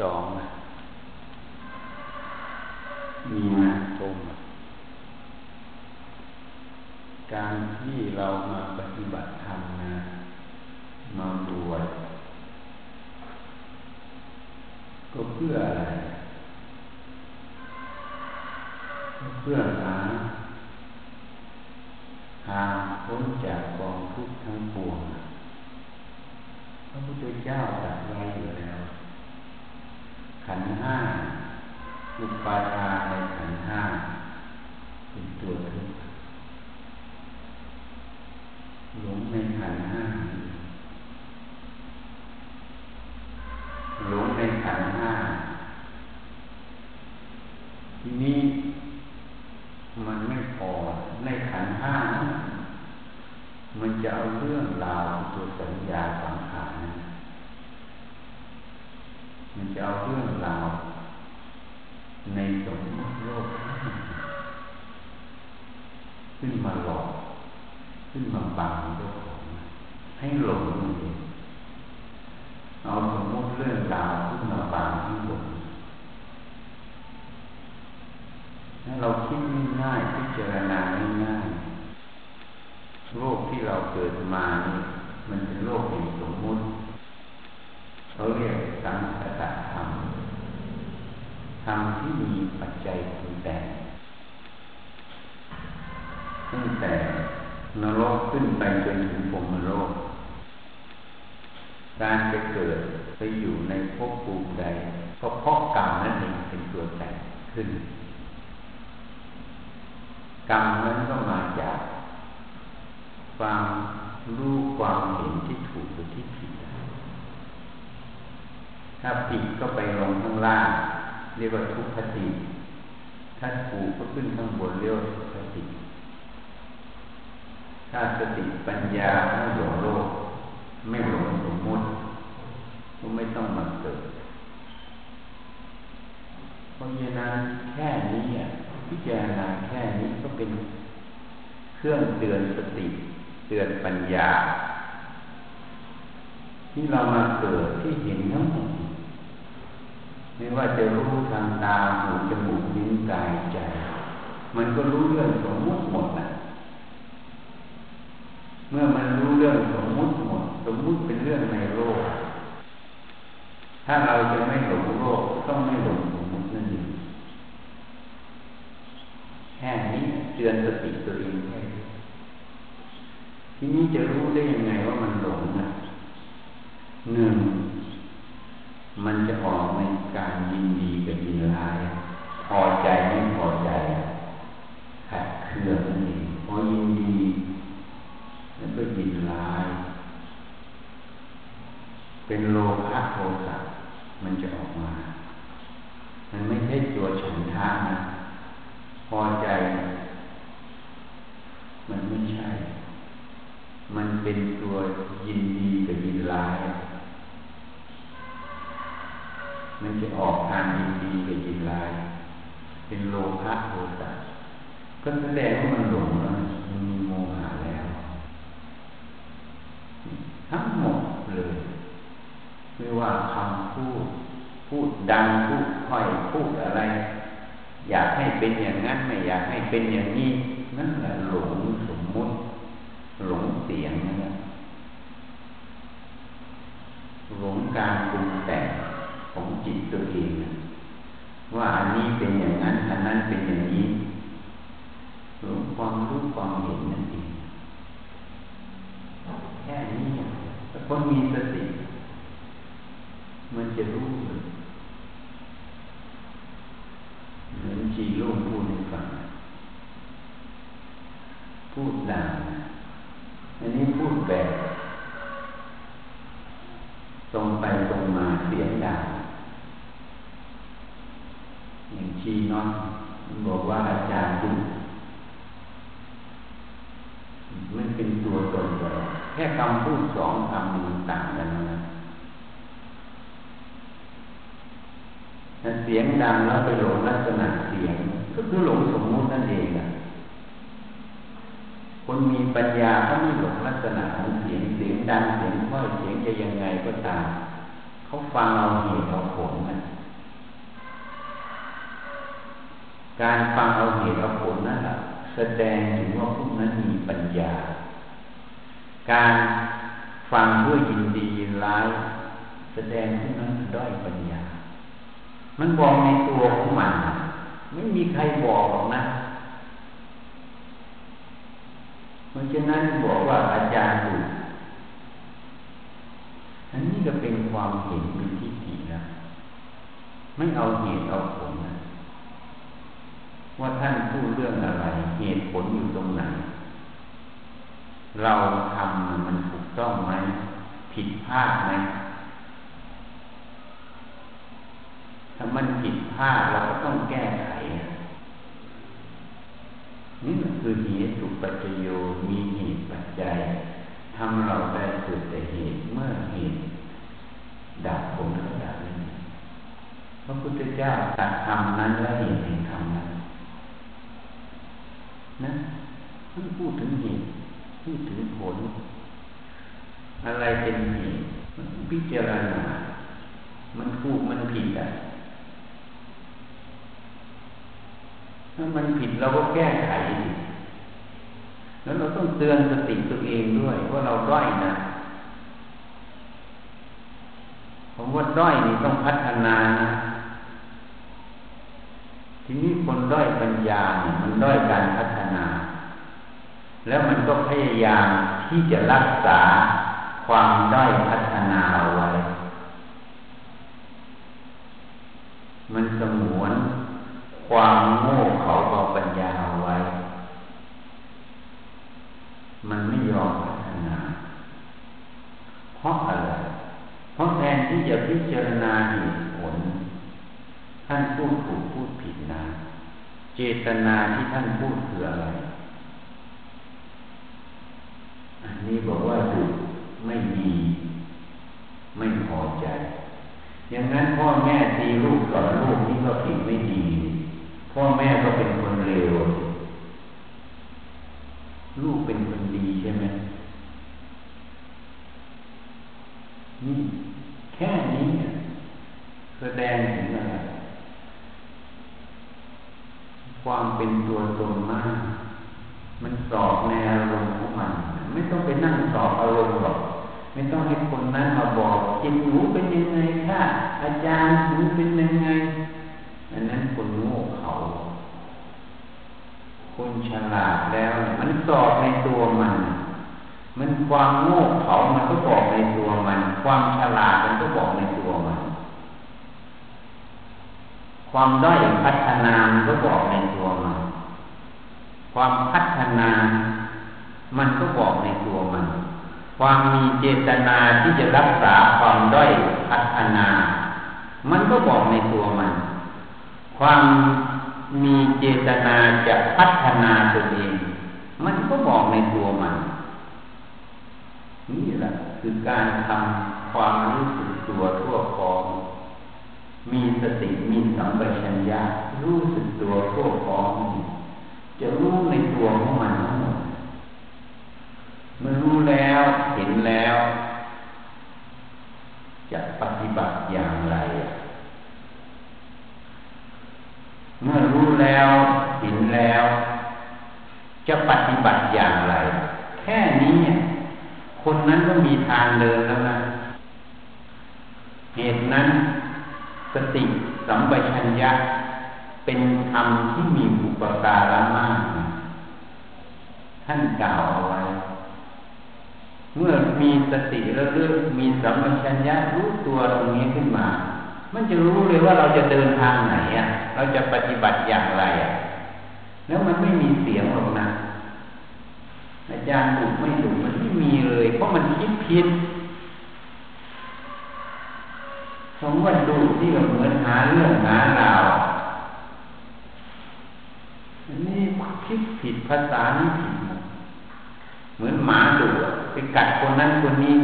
สองมีนาคมการที่เรามาปฏิบัติธรรมนะมาบวชก็เพื่ออะไรเพื่อหาทางพ้นจากกองทุกข์ทั้งปวงพระพุทธเจ้าตรัสไว้อยู่แล้ว ขันห้า อุปาทานในขันห้าเป็นตัวทุกข์หลงในขันห้าหลงในขันห้าทีนี้มันไม่พอในขันห้ามันจะเอาเรื่องราวตัวสัญญาสังขารมันจะเอาเรื่องราวในสมมติโลกขึ้นมาหลอกขึ้นมา บังโลกให้หลงเอาสมมติเรื่องราวขึ้นมาบังให้หลงถ้าเราคิดง่ายพิจารณาง่ายโลกที่เราเกิดมานี่มันเป็นโลกแห่งสมมุติเขาเรียกสังคตธรรมธรรมที่มีปัจจัยปรุงแต่งตั้งแต่ นรกขึ้นไปจนถึงพรมโลก การจะเกิดไปอยู่ในภพภูมิใดเพราะเพราะกรรมนั่นเองเป็นตัวแต่งขึ้น กรรมนั้นก็มาจากความรู้ความเห็นที่ถูกหรือที่ผิด ถ้าผิดก็ไปลงข้างล่าง เรียกว่าทุกขติ ถ้าถูกก็ขึ้นข้างบนเรียกว่า ถ้าสติปัญญาไม่หลงโลก ไม่หลงสมมติก็ไม่ต้องมาเกิดเพราะฉะนั้นแค่นี้พิจารณาแค่นี้ก็เป็นเครื่องเตือนสติเตือนปัญญา ที่เรามาเกิดที่เห็นทั้งหมดไม่ว่าจะรู้ทางตาหูจมูกลิ้นกายใจ มันก็รู้เรื่องสมมติหมดนะ เมื่อมันรู้เรื่องสมมุติหมดสมมุติเป็นเรื่องในโลก ถ้าเราจะไม่หลงโลกต้องไม่หลงสมมุตินั่นเองแค่นี้เตือนสติตัวเองแค่ทีนี้จะรู้ได้ยังไงว่ามันหลงนะหนึ่งมันจะออกในการยินดีกับยินร้าย พอใจไม่พอใจขัดเคืองนั่นเองพอยินดีแล้วก็ยินร้าย เป็นโลภะโทสะมันจะออกมา มันไม่ใช่ตัวฉันทานะ พอใจ มันไม่ใช่มันเป็นตัวยินดีกับยินร้าย มันจะออกทางยินดีกับยินร้าย เป็นโลภะโทสะก็แสดงว่ามันหลงแล้วมันมีโมหะแล้ว ทั้งหมดเลย ไม่ว่าคำพูด พูดดังพูดค่อยพูดอะไร อยากให้เป็นอย่างนั้นไม่อยากให้เป็นอย่างนี้นั่นแหละหลงสมมุติ หลงเสียงนะหลงการปรุงแต่งของจิตตัวเองว่าอันนี้เป็นอย่างนั้นอันนั้นเป็นอย่างนี้หลงความรู้ความเห็นนั่นเองแค่นี้ถ้าคนมีสติ มันจะรู้เหมือนจีโร่พูดในฝังพูดด่าอันนี้พูดแบบตรงไปตรงมาเสียงดังอย่างชีน้องบอกว่าอาจารย์ดุมันเป็นตัวตนเลยแค่คำพูดสองคำมันต่างกัน เสียงดังแล้วไปหลงลักษณะเสียง ก็คือหลงสมมุตินั่นเองอะคนมีปัญญาเขาไม่หลงลักษณะของเสียงเสียงดังเสียงค่อยเสียงจะยังไงก็ตามเขาฟังเอาเหตุเอาผลนะการฟังเอาเหตุเอาผลนั่นแหละแสดงถึงว่าพวกนั้นมีปัญญา การฟังเพื่อยินดียินร้าย แสดงพวกนั้นด้อยปัญญา มันบอกในตัวของมัน ไม่มีใครบอกหรอกนะเพราะฉะนั้นบอกว่าอาจารย์ดูอันนี้ก็เป็นความเห็นเป็นที่ดีนะไม่เอาเหตุเอาผลนะว่าท่านพูดเรื่องอะไร เหตุผลอยู่ตรงไหน เราทำมันถูกต้องไหมผิดพลาดไหม ถ้ามันผิดพลาดเราก็ต้องแก้ไขนี่คือเหตุปัจจโยมีเหตุปัจจัยทำเราได้เกิดแต่เหตุเมื่อเหตุดับผลก็ดับนั่นพระพุทธเจ้าตัดธรรมนั้นและเหตุแห่งธรรมนั้นนะไม่พูดถึงเหตุพูดถึงผล อะไรเป็นเหตุมันพิจารณา มันถูกมันผิดอะ ถ้ามันผิดเราก็แก้ไข แล้วเราต้องเตือนสติตัวเองด้วยว่าเราด้อยนะผมว่าด้อยนี่ต้องพัฒนานะทีนี้คนด้อยปัญญาเนี่ยมันด้อยการพัฒนา แล้วมันก็พยายามที่จะรักษาความด้อยพัฒนาเอาไว้ มันสมวน ความโง่เขาเบาปัญญาเอาไว้ มันไม่ยอมพัฒนา เพราะอะไร เพราะแทนที่จะพิจารณาเหตุผล ท่านพูดถูกพูดผิดนะ เจตนาที่ท่านพูดคืออะไร อันนี้บอกว่าดุไม่ดีไม่พอใจ อย่างนั้นพ่อแม่ตีลูกสอนลูก พ่อแม่ก็เป็นคนเลวลูกเป็นคนดีใช่ไหมนี่แค่นี้แสดงถึงอะไรความเป็นตัวตนมาก มันสอบในอารมณ์ของมัน ไม่ต้องไปนั่งสอบอารมณ์หรอก ไม่ต้องให้คนนั้นมาบอกจิตหนูเป็นยังไงค่ะอาจารย์หนูเป็นยังไงอันนั้นคน คนฉลาดแล้ว มันสอบในตัวมัน มันความโง่เขามันก็บอกในตัวมัน ความฉลาดมันก็บอกในตัวมัน ความด้อยพัฒนามันก็บอกในตัวมัน ความพัฒนามันก็บอกในตัวมัน ความมีเจตนาที่จะรักษาความด้อยพัฒนา มันก็บอกในตัวมัน ความ มีเจตนาจะพัฒนาตัวเอง มันก็บอกในตัวมัน นี่แหละคือการทำความรู้สึกตัวทั่วพร้อมมีสติมีสัมปชัญญะรู้สึกตัวทั่วพร้อมจะรู้ในตัวของมันทั้งหมดเมื่อรู้แล้วเห็นแล้ว จะปฏิบัติอย่างไร เมื่อรู้แล้วเห็นแล้ว จะปฏิบัติอย่างไร แค่นี้คนนั้นก็ มีทางเดินแล้วนะเหตุนั้นสติสัมปชัญญะเป็นธรรมที่มีอุปการะมาก ท่านกล่าวเอาไว้ เมื่อมีสติแล้วเรื่องมีสัมปชัญญะรู้ตัวตรงนี้ขึ้นมา มันจะรู้เลยว่าเราจะเดินทางไหนอะ เราจะปฏิบัติอย่างไรอะ แล้วมันไม่มีเสียงหรอกนะอาจารย์ดุไม่ดุมันไมีเลย เพราะมันคิดผิดคำว่าดูที่ก็เหมือนหาเรื่องหาราวอันนี้คิดผิดภาษานี่ผิดเหมือนหมาดุไปกัดคนนั้นคนนี้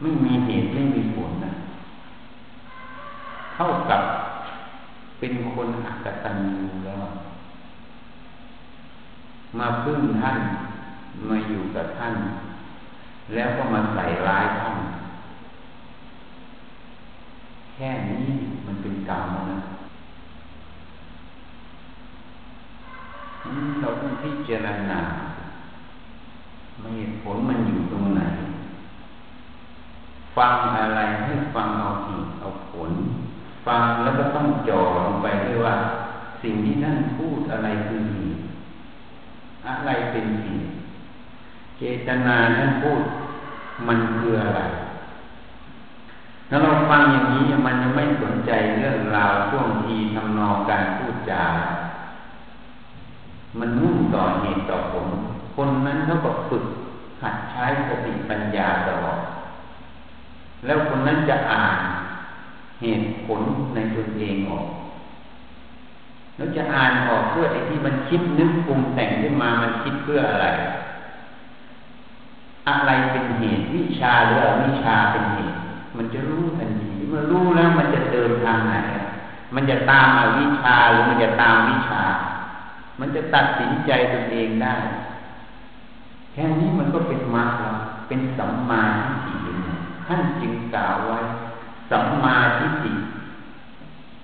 ไม่มีเหตุไม่มีผลนะเท่ากับเป็นคนอักตันยูแล้วมาพึ่งท่านมาอยู่กับท่าน แล้วก็มาใส่ร้ายท่านแค่นี้มันเป็นกรรมนะเราต้องพิจารณาไม่ผลมันอยู่ตรงไหน ฟังอะไรให้ฟังเอาเหตุเอาผล ฟังแล้วก็ต้องจ่อลงไปด้วยว่า สิ่งที่ท่านพูดอะไรคือเหตุอะไรเป็นเหตุ เจตนาท่านพูด มันคืออะไรถ้าเราฟังอย่างนี้มันจะไม่สนใจเรื่องราวช่วงทีทำนองการพูดจา มันมุ่งต่อเหตุต่อผล คนนั้นเขาก็ฝึกหัดใช้สติปัญญาตลอด แล้วคนนั้นจะอ่านเหตุผลในตนเองออกแล้วจะอ่านออกเพื่อไอ้ที่มันคิดนึกปรุงแต่งขึ้นมา มันคิดเพื่ออะไร อะไรเป็นเหตุวิชาหรือวิชาเป็นเหตุมันจะรู้ทันทีเมื่อรู้แล้วมันจะเดินทางไหน มันจะตามอวิชาหรือมันจะตามวิชา มันจะตัดสินใจตนเองได้ แค่นี้มันก็เป็นมรรคเป็นสัมมาทิฏฐิท่านจึงกล่าวไว้ สัมมาทิฏฐิ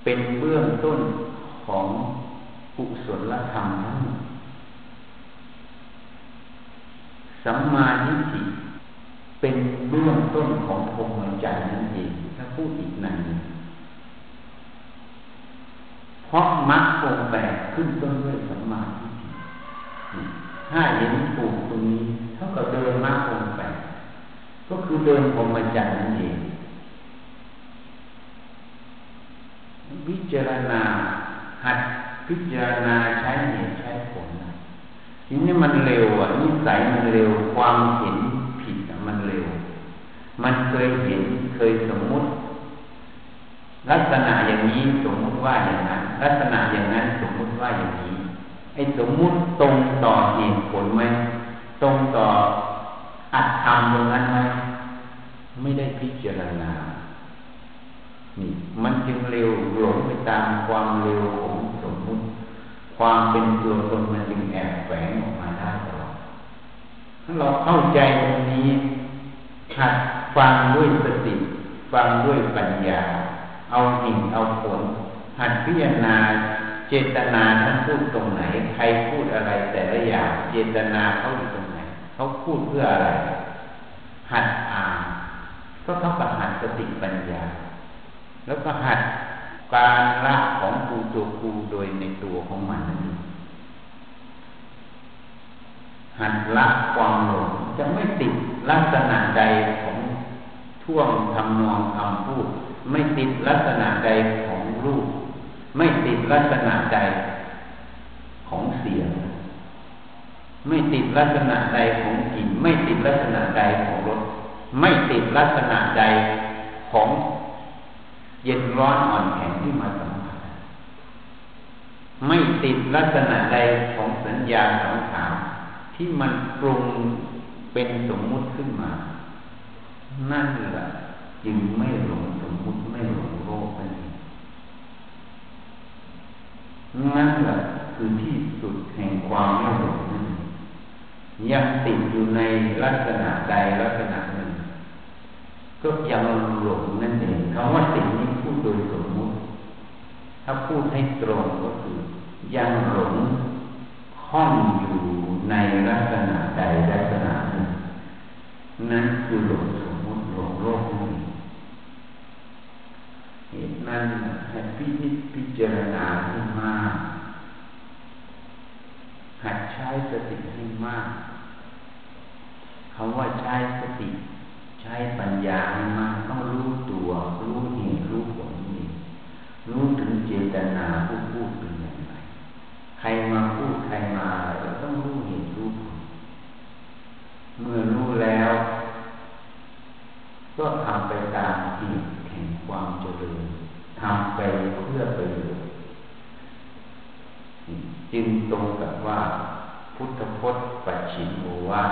เป็นเบื้องต้นของกุศลธรรมทั้งหมด สัมมาทิฏฐิเป็นเบื้องต้นของพรหมจรรย์นั่นเองถ้าพูดอีกหนึ่งเพราะมรรคองแปดขึ้นต้นด้วยสัมมาทิฏฐิถ้าเห็นถูกตรงนี้เท่ากับเดินมรรคองแปดก็คือเดินพรหมจรรย์นั่นเองวิจารณาหัดพิจารณาใช้เหตุใช้ ทีนี้มันเร็วอะนิสัยมันเร็วความเห็นผิดมันเร็ว มันเคยเห็นเคยสมมุติ ลักษณะอย่างนี้สมมุติว่าอย่างนั้น ลักษณะอย่างนั้นสมมุติว่าอย่างนี้ไอ้สมมุติตรงต่อเหตุผลไหมตรงต่ออัตธรรมตรงนั้นไหมไม่ได้พิจารณานี่มันจึงเร็วหลงไปตามความเร็วของ ความเป็นตัวตนมันจึงแอบแฝงออกมาได้ตลอดถ้าเราเข้าใจตรงนี้หัดฟังด้วยสติฟังด้วยปัญญา เอาหิ่งเอาผล หัดพิจารณาเจตนาท่านพูดตรงไหน ใครพูดอะไรแต่ละอย่างเจตนาเขาอยู่ตรงไหนเขาพูดเพื่ออะไร หัดอ่านก็เท่ากับหัดสติปัญญา แล้วก็หัด การละของครูตัวครูโดยในตัวของมันนั่นเองหัดละความหลงจะไม่ติดลักษณะใดของท่วงทำนองคำพูด ไม่ติดลักษณะใดของรูป ไม่ติดลักษณะใดของเสียง ไม่ติดลักษณะใดของกลิ่นไม่ติดลักษณะใดของรสไม่ติดลักษณะใดของ เย็นร้อนอ่อนแข็งที่มาสัมผัสไม่ติดลักษณะใดของสัญญาสังขารที่มันปรุงเป็นสมมุติขึ้นมา นั่นแหละจึงไม่หลงสมมุติไม่หลงโลกนั่นเองนั่นแหละคือที่สุดแห่งความไม่หลงนั่นยังติดอยู่ในลักษณะใดลักษณะหนึ่ง ก็ยังหลงนั่นเองคำว่าสิ่งนี้พูดโดยสมมุติ ถ้าพูดให้ตรงก็คือ ยังหลงห้องอยู่ในลักษณะใดลักษณะหนึ่งนั้นคือหลงสมมติหลงโลกนี้เหตุนั้นให้พิจิตพิจารณาให้มากหัดใช้สติให้มากคำว่าใช้สติ ใช้ปัญญาให้มากต้องรู้ตัว รู้เหตุรู้ผลนี่รู้ จตนาผู้พูดเป็นอย่างไรใครมาพูดใครมาเราต้องรู้เหตุรู้ผลเมื่อรู้แล้ว ก็ทำไปตามที่แห่งความเจริญทำไปเพื่อประโยชน์จึงตรงกับว่า พุทธพจน์ปัจฉิมโอว่า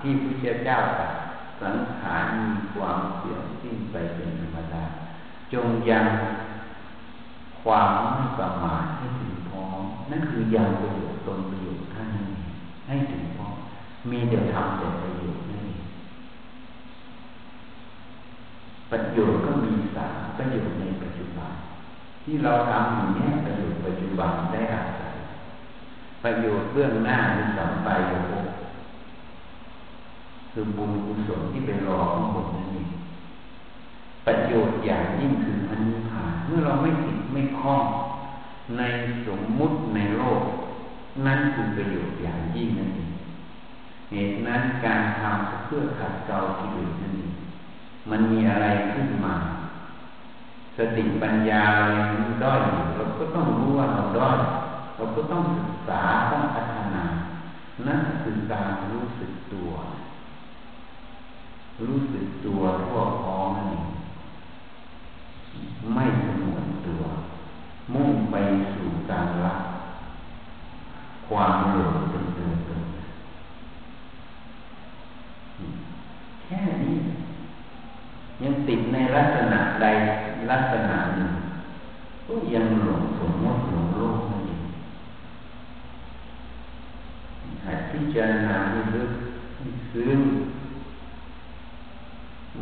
ที่พระเจ้าตรัสสังขารมีความเสื่อมสิ้นไปเป็นธรรมดาจงยัง ความไม่ประมาทให้ถึงพร้อม นั่นคือยังประโยชน์ตนประโยชน์ท่านให้ถึงพร้อม มีเดี๋ยวทำแต่ประโยชน์นั่นเองประโยชน์ก็มีสามประโยชน์ในปัจจุบัน ที่เราทำอยู่นี้ประโยชน์ปัจจุบันได้อาศัยประโยชน์เบื้องหน้าในสัมไปโยคือบุญกุศลที่เป็นรอของผมนั่นเองประโยชน์อย่างยิ่งคือพันนิพพานเมื่อเราไม่ ไม่คล้องในสมมุติในโลก นั่นคือประโยชน์อย่างยิ่งนั่นเองเหตุนั้นการทำเพื่อขัดเกลาที่อยู่นั่นเองมันมีอะไรขึ้นมา สติปัญญาเรายังด้อยอยู่เราก็ต้องรู้ว่าเราด้อยเราก็ต้องศึกษาต้องพัฒนา นั่นคือการรู้สึกตัว รู้สึกตัวทั่วพร้อมนี่ไม่สม มุ่งไปสู่การละความหลงจนเกินตัวแค่นี้ ยังติดในลักษณะใดลักษณะหนึ่งก็ยังหลงสมมติหลงโลกนั่นเองหัดพิจารณาลึกซึ้ง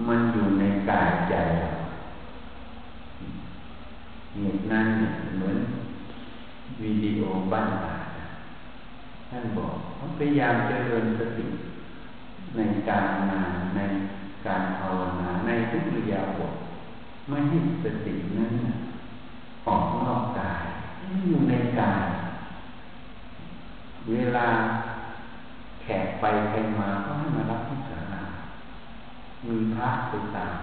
มันอยู่ในกายใจเหตุ นั้นเหมือนวิดีโอบ้านาท่านบอกพยายามเจริญสติในการงานในการภาวนาในทุกริยาบทไม่ให้สตินั้นออกนอกกายอยู่ในกาย เวลาแขกไปใครมาก็ให้มารับที่ศาลามีพระไปตาม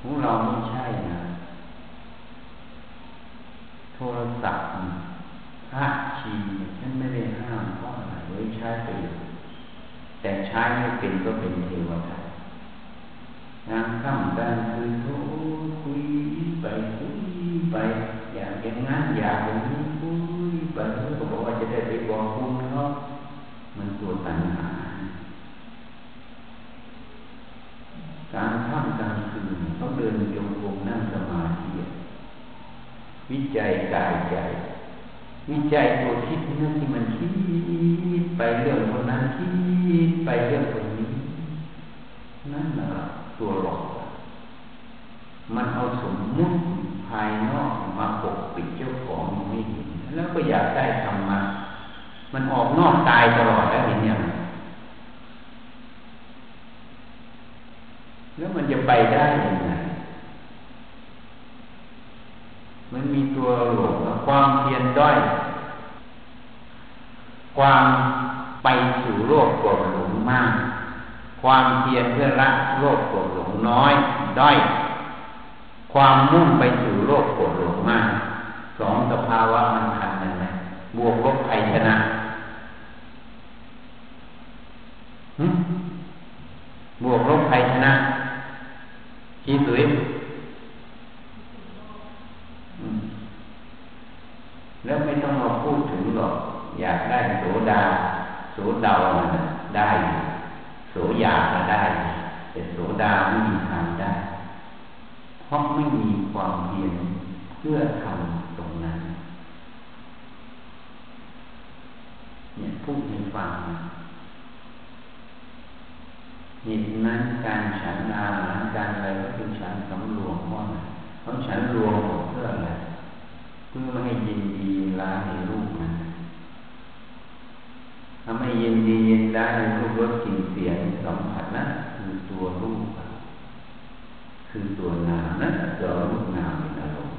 ของเราไม่ใช่นะ รศัพท์พระชีฉันไม่ได้ห้ามเพราะอะไรไว้ใช้ไปแต่ใช้ไม่เป็นก็เป็นเทวดางานข้ามกันคือโทคุยไปคุยไป อยากอย่างนั้นอยากอย่างนี้คุยไปเขาบอกว่าจะได้ไปบอกคุณเขามันตัวตัณหาการข้ามกลางคืนต้องเดินโยงกงนั่งสมาธิ วิจัยกายใจ วิจัยตัวคิดนั่นที่มันคิดไปเรื่องคนนั้นคิดไปเรื่องคนนี้ นั่นแหละตัวหลอก มันเอาสมมุติภายนอกมาปกปิดเจ้าของไม่เห็นแล้วก็อยากได้ธรรมะมันออกนอกกายตลอดแล้วเห็นยังแล้วมันจะไปได้ยัง มันมีตัวหลงความเพียรด้อย ความไปสู่โลกกรธหลงมาก ความเพียรเพื่อละโลกกรธหลงน้อย ด้อย ความมุ่งไปสู่โลกกรธหลงมากสองสภาวะมันขัดกันไหมบวกลบใครชนะบวกลบใครชนะชี้สวย แล้วไม่ต้องมาพูดถึงหรอก อยากได้โสดา โสดาวได้ โสยาก็ได้ แต่โสดาไม่มีทางได้ เพราะไม่มีความเพียรเพื่อทำตรงนั้น เนี่ยพูดให้ฟังเหตุนั้นการฉันอาหารการอะไรก็เป็นฉันสำรวมว่าเพราะฉันรวมเพื่ออะไร พื่อไม่ให้ยินดีร้ายในรูปนั้นทำให้ยินดียินร้ายในรูปรสกลิ่นเสียงสัมผัสนะคือตัวรูปคือตัวนามนะตัวรูปนามเป็นอารมณ์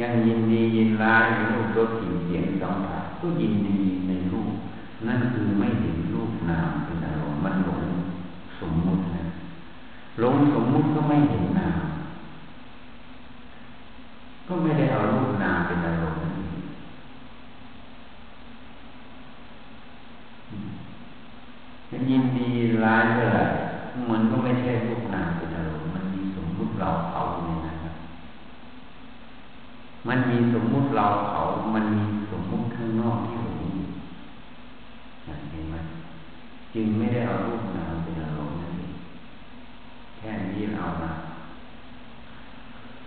ยังยินดียินร้ายในรูปรสกลิ่นเสียงสัมผัสก็ยินดีในรูป นั่นคือไม่เห็นรูปนามเป็นอารมณ์มันหลงสมมุตินะหลงสมมุติก็ไม่เห็น